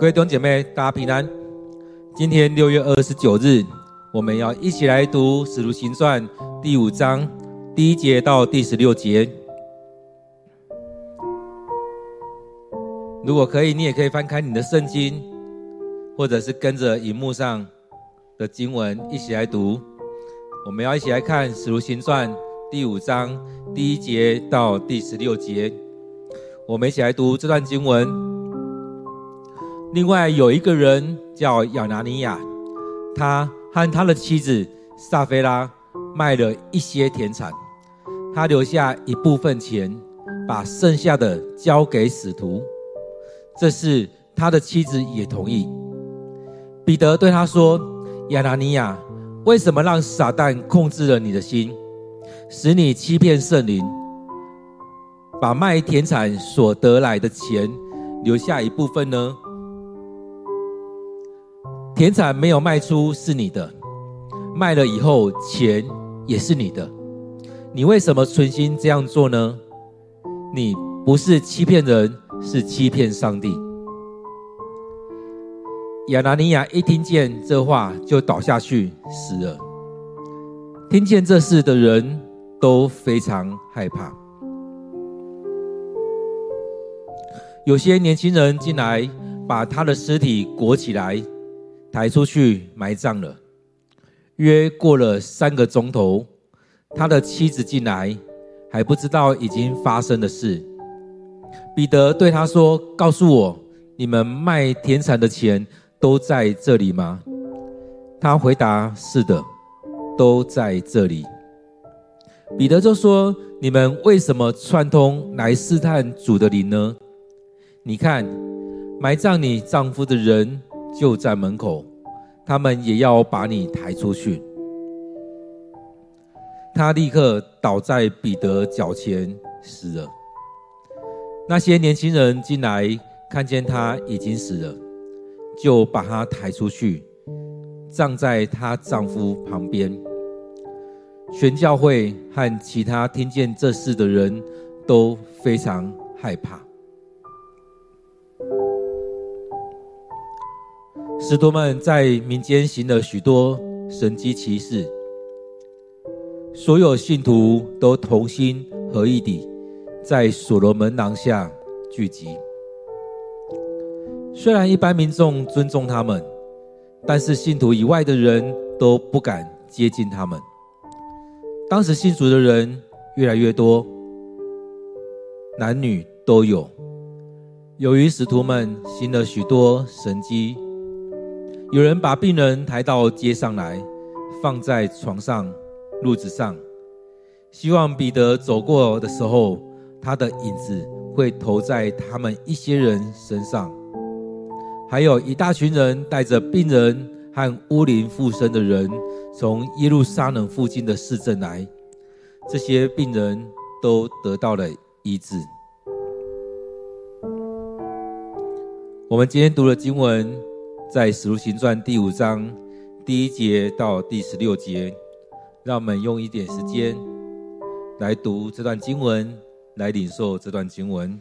各位弟兄姐妹，大家平安。今天六月二十九日，我们要一起来读《使徒行传》第五章第一节到第十六节。如果可以，你也可以翻开你的圣经，或者是跟着荧幕上的经文一起来读。我们要一起来看《使徒行传》第五章第一节到第十六节。我们一起来读这段经文。另外有一个人叫亚拿尼亚，他和他的妻子撒非拉卖了一些田产，他留下一部分钱，把剩下的交给使徒。这事他的妻子也同意。彼得对他说：“亚拿尼亚，为什么让撒旦控制了你的心，使你欺骗圣灵？”把卖田产所得来的钱留下一部分呢？田产没有卖出是你的，卖了以后钱也是你的。你为什么存心这样做呢？你不是欺骗人，是欺骗上帝。亚拿尼亚一听见这话，就倒下去死了。听见这事的人都非常害怕。有些年轻人进来，把他的尸体裹起来，抬出去埋葬了。约过了三个钟头，他的妻子进来，还不知道已经发生的事。彼得对他说：“告诉我，你们卖田产的钱都在这里吗？”他回答：“是的，都在这里。”彼得就说：“你们为什么串通来试探主的灵呢？”你看，埋葬你丈夫的人就在门口，他们也要把你抬出去。他立刻倒在彼得脚前死了。那些年轻人进来，看见他已经死了，就把他抬出去，葬在她丈夫旁边。全教会和其他听见这事的人都非常害怕。使徒们在民间行了许多神迹奇事，所有信徒都同心合意地在所罗门廊下聚集。虽然一般民众尊重他们，但是信徒以外的人都不敢接近他们。当时信主的人越来越多，男女都有。由于使徒们行了许多神迹。有人把病人抬到街上来，放在床上、褥子上，希望彼得走过的时候，他的影子会投在他们一些人身上。还有一大群人带着病人和污灵附身的人，从耶路撒冷附近的市镇来，这些病人都得到了医治。我们今天读的经文。在《使徒行传》第五章第一节到第十六节，让我们用一点时间来读这段经文，来领受这段经文。